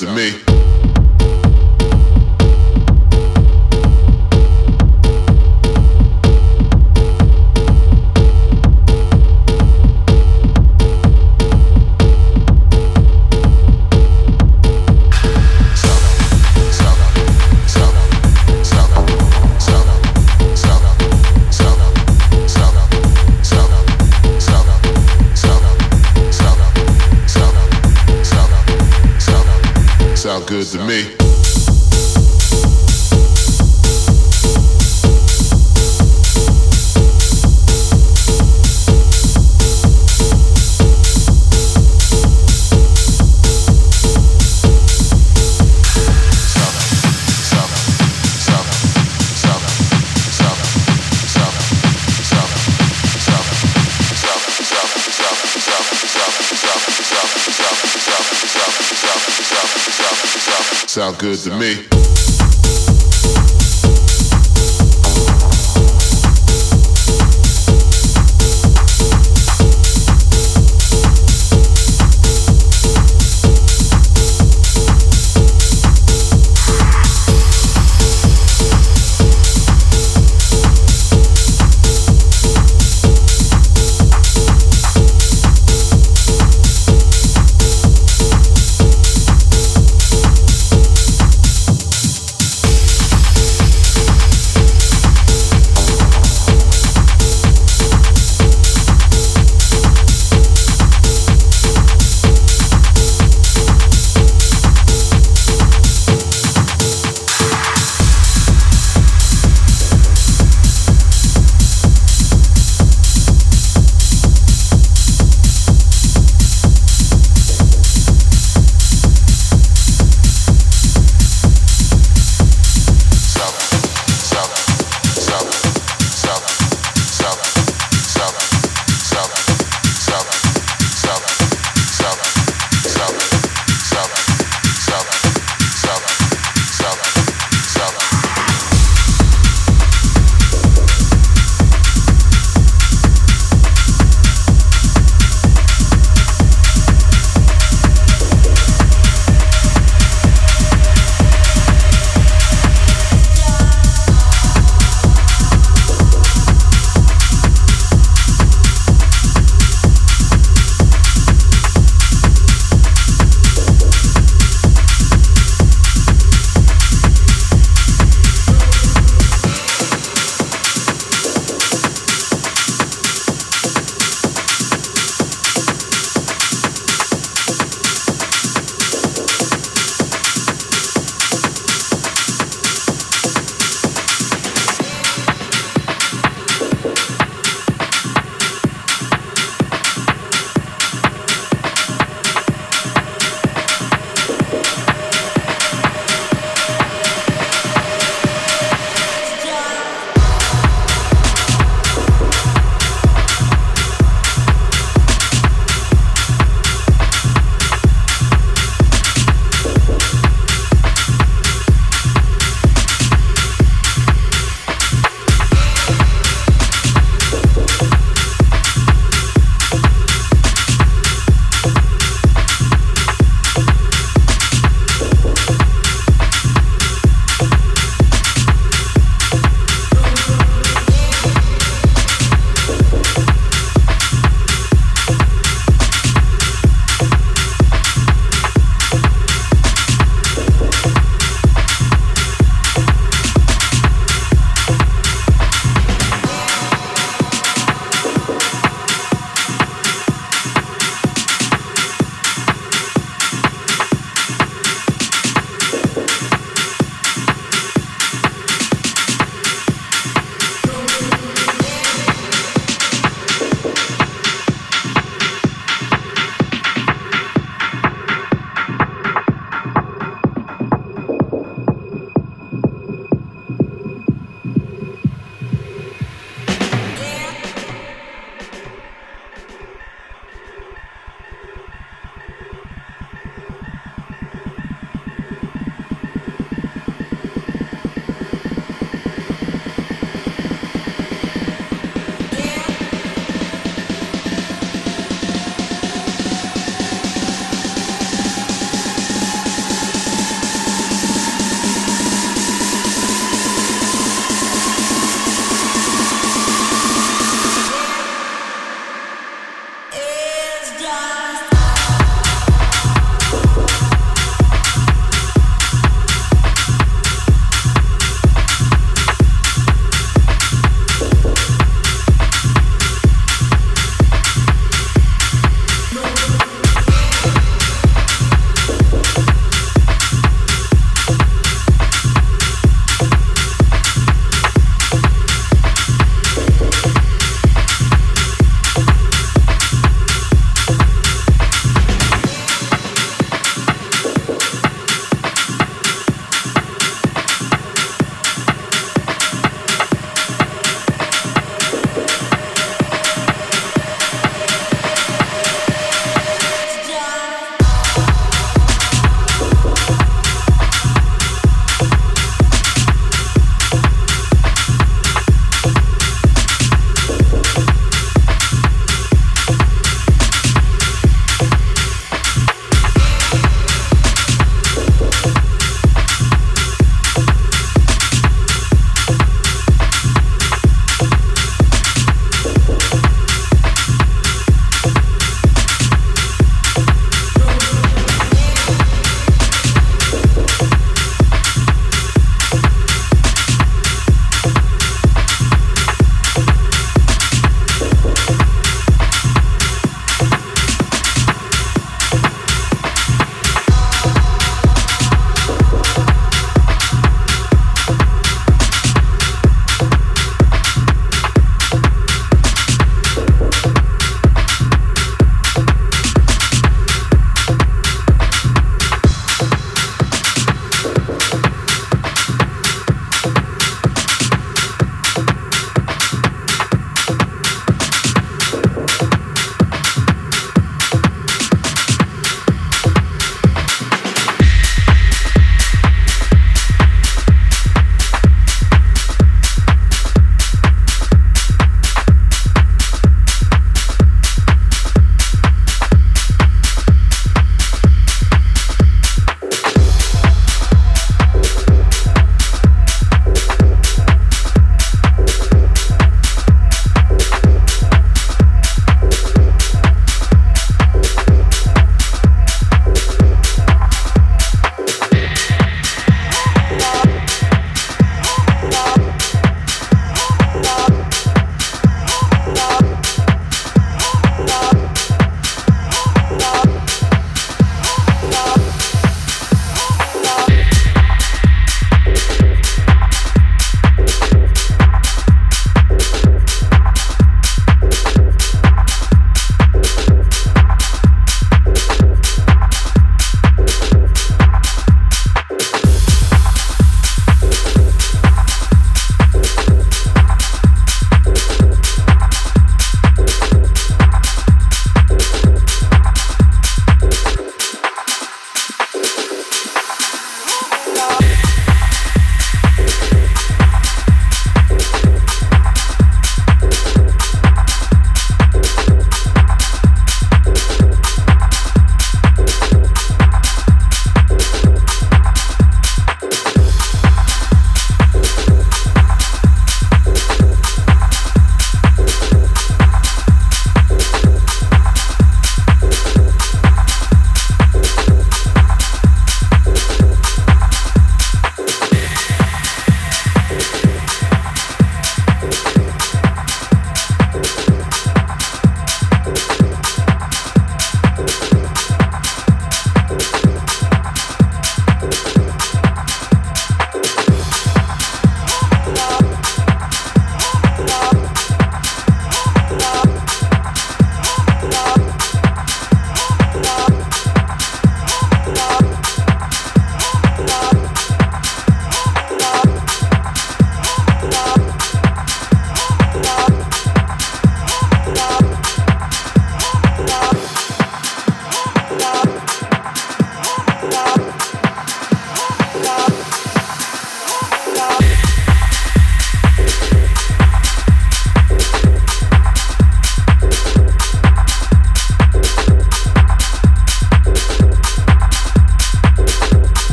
to me. Good to me. Good to me.